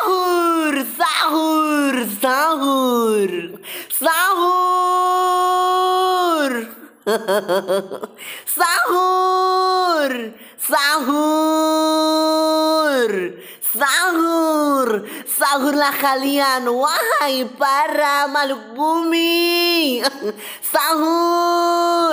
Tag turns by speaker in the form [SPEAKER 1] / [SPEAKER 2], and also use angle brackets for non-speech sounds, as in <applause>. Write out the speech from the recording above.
[SPEAKER 1] sahur sahur sahur. Sahur. <laughs> Sahur sahur, sahur, sahurlah kalian wahai para makhluk bumi. <laughs> Sahur.